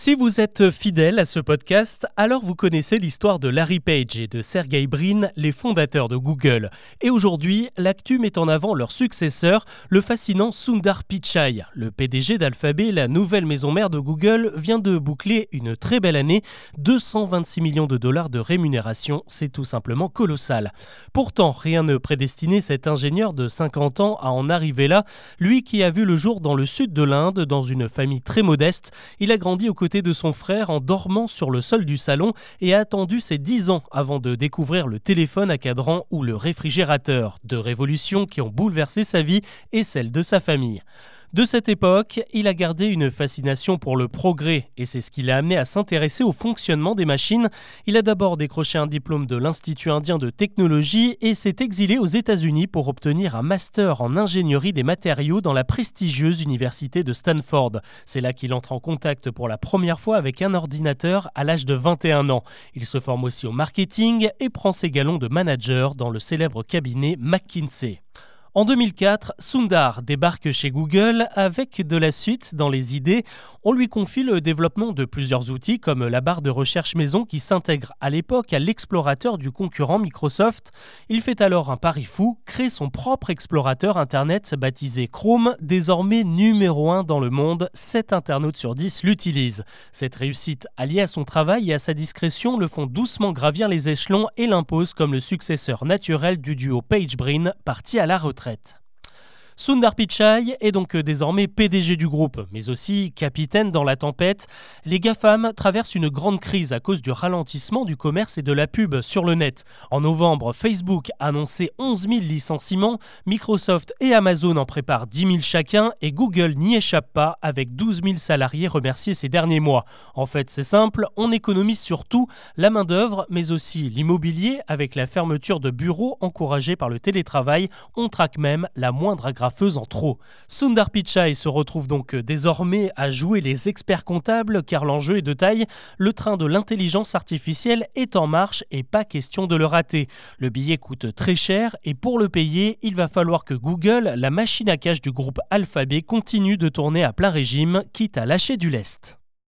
Si vous êtes fidèle à ce podcast, alors vous connaissez l'histoire de Larry Page et de Sergey Brin, les fondateurs de Google. Et aujourd'hui, l'actu met en avant leur successeur, le fascinant Sundar Pichai. Le PDG d'Alphabet, la nouvelle maison mère de Google, vient de boucler une très belle année, 226 millions de dollars de rémunération, c'est tout simplement colossal. Pourtant, rien ne prédestinait cet ingénieur de 50 ans à en arriver là, lui qui a vu le jour dans le sud de l'Inde, dans une famille très modeste. Il a grandi au côté de son frère en dormant sur le sol du salon et a attendu ses 10 ans avant de découvrir le téléphone à cadran ou le réfrigérateur, deux révolutions qui ont bouleversé sa vie et celle de sa famille. De cette époque, il a gardé une fascination pour le progrès et c'est ce qui l'a amené à s'intéresser au fonctionnement des machines. Il a d'abord décroché un diplôme de l'Institut indien de technologie et s'est exilé aux États-Unis pour obtenir un master en ingénierie des matériaux dans la prestigieuse université de Stanford. C'est là qu'il entre en contact pour la première fois avec un ordinateur à l'âge de 21 ans. Il se forme aussi au marketing et prend ses galons de manager dans le célèbre cabinet McKinsey. En 2004, Sundar débarque chez Google avec de la suite dans les idées. On lui confie le développement de plusieurs outils comme la barre de recherche maison qui s'intègre à l'époque à l'explorateur du concurrent Microsoft. Il fait alors un pari fou, crée son propre explorateur Internet baptisé Chrome, désormais numéro 1 dans le monde. 7 internautes sur 10 l'utilisent. Cette réussite alliée à son travail et à sa discrétion le font doucement gravir les échelons et l'impose comme le successeur naturel du duo Page-Brin parti à la retraite retraite. Sundar Pichai est donc désormais PDG du groupe, mais aussi capitaine dans la tempête. Les GAFAM traversent une grande crise à cause du ralentissement du commerce et de la pub sur le net. En novembre, Facebook a annoncé 11 000 licenciements, Microsoft et Amazon en préparent 10 000 chacun et Google n'y échappe pas avec 12 000 salariés remerciés ces derniers mois. En fait, c'est simple, on économise surtout la main-d'œuvre, mais aussi l'immobilier avec la fermeture de bureaux encouragés par le télétravail. On traque même la moindre aggravation faisant trop. Sundar Pichai se retrouve donc désormais à jouer les experts comptables car l'enjeu est de taille. Le train de l'intelligence artificielle est en marche et pas question de le rater. Le billet coûte très cher et pour le payer, il va falloir que Google, la machine à cash du groupe Alphabet, continue de tourner à plein régime, quitte à lâcher du lest.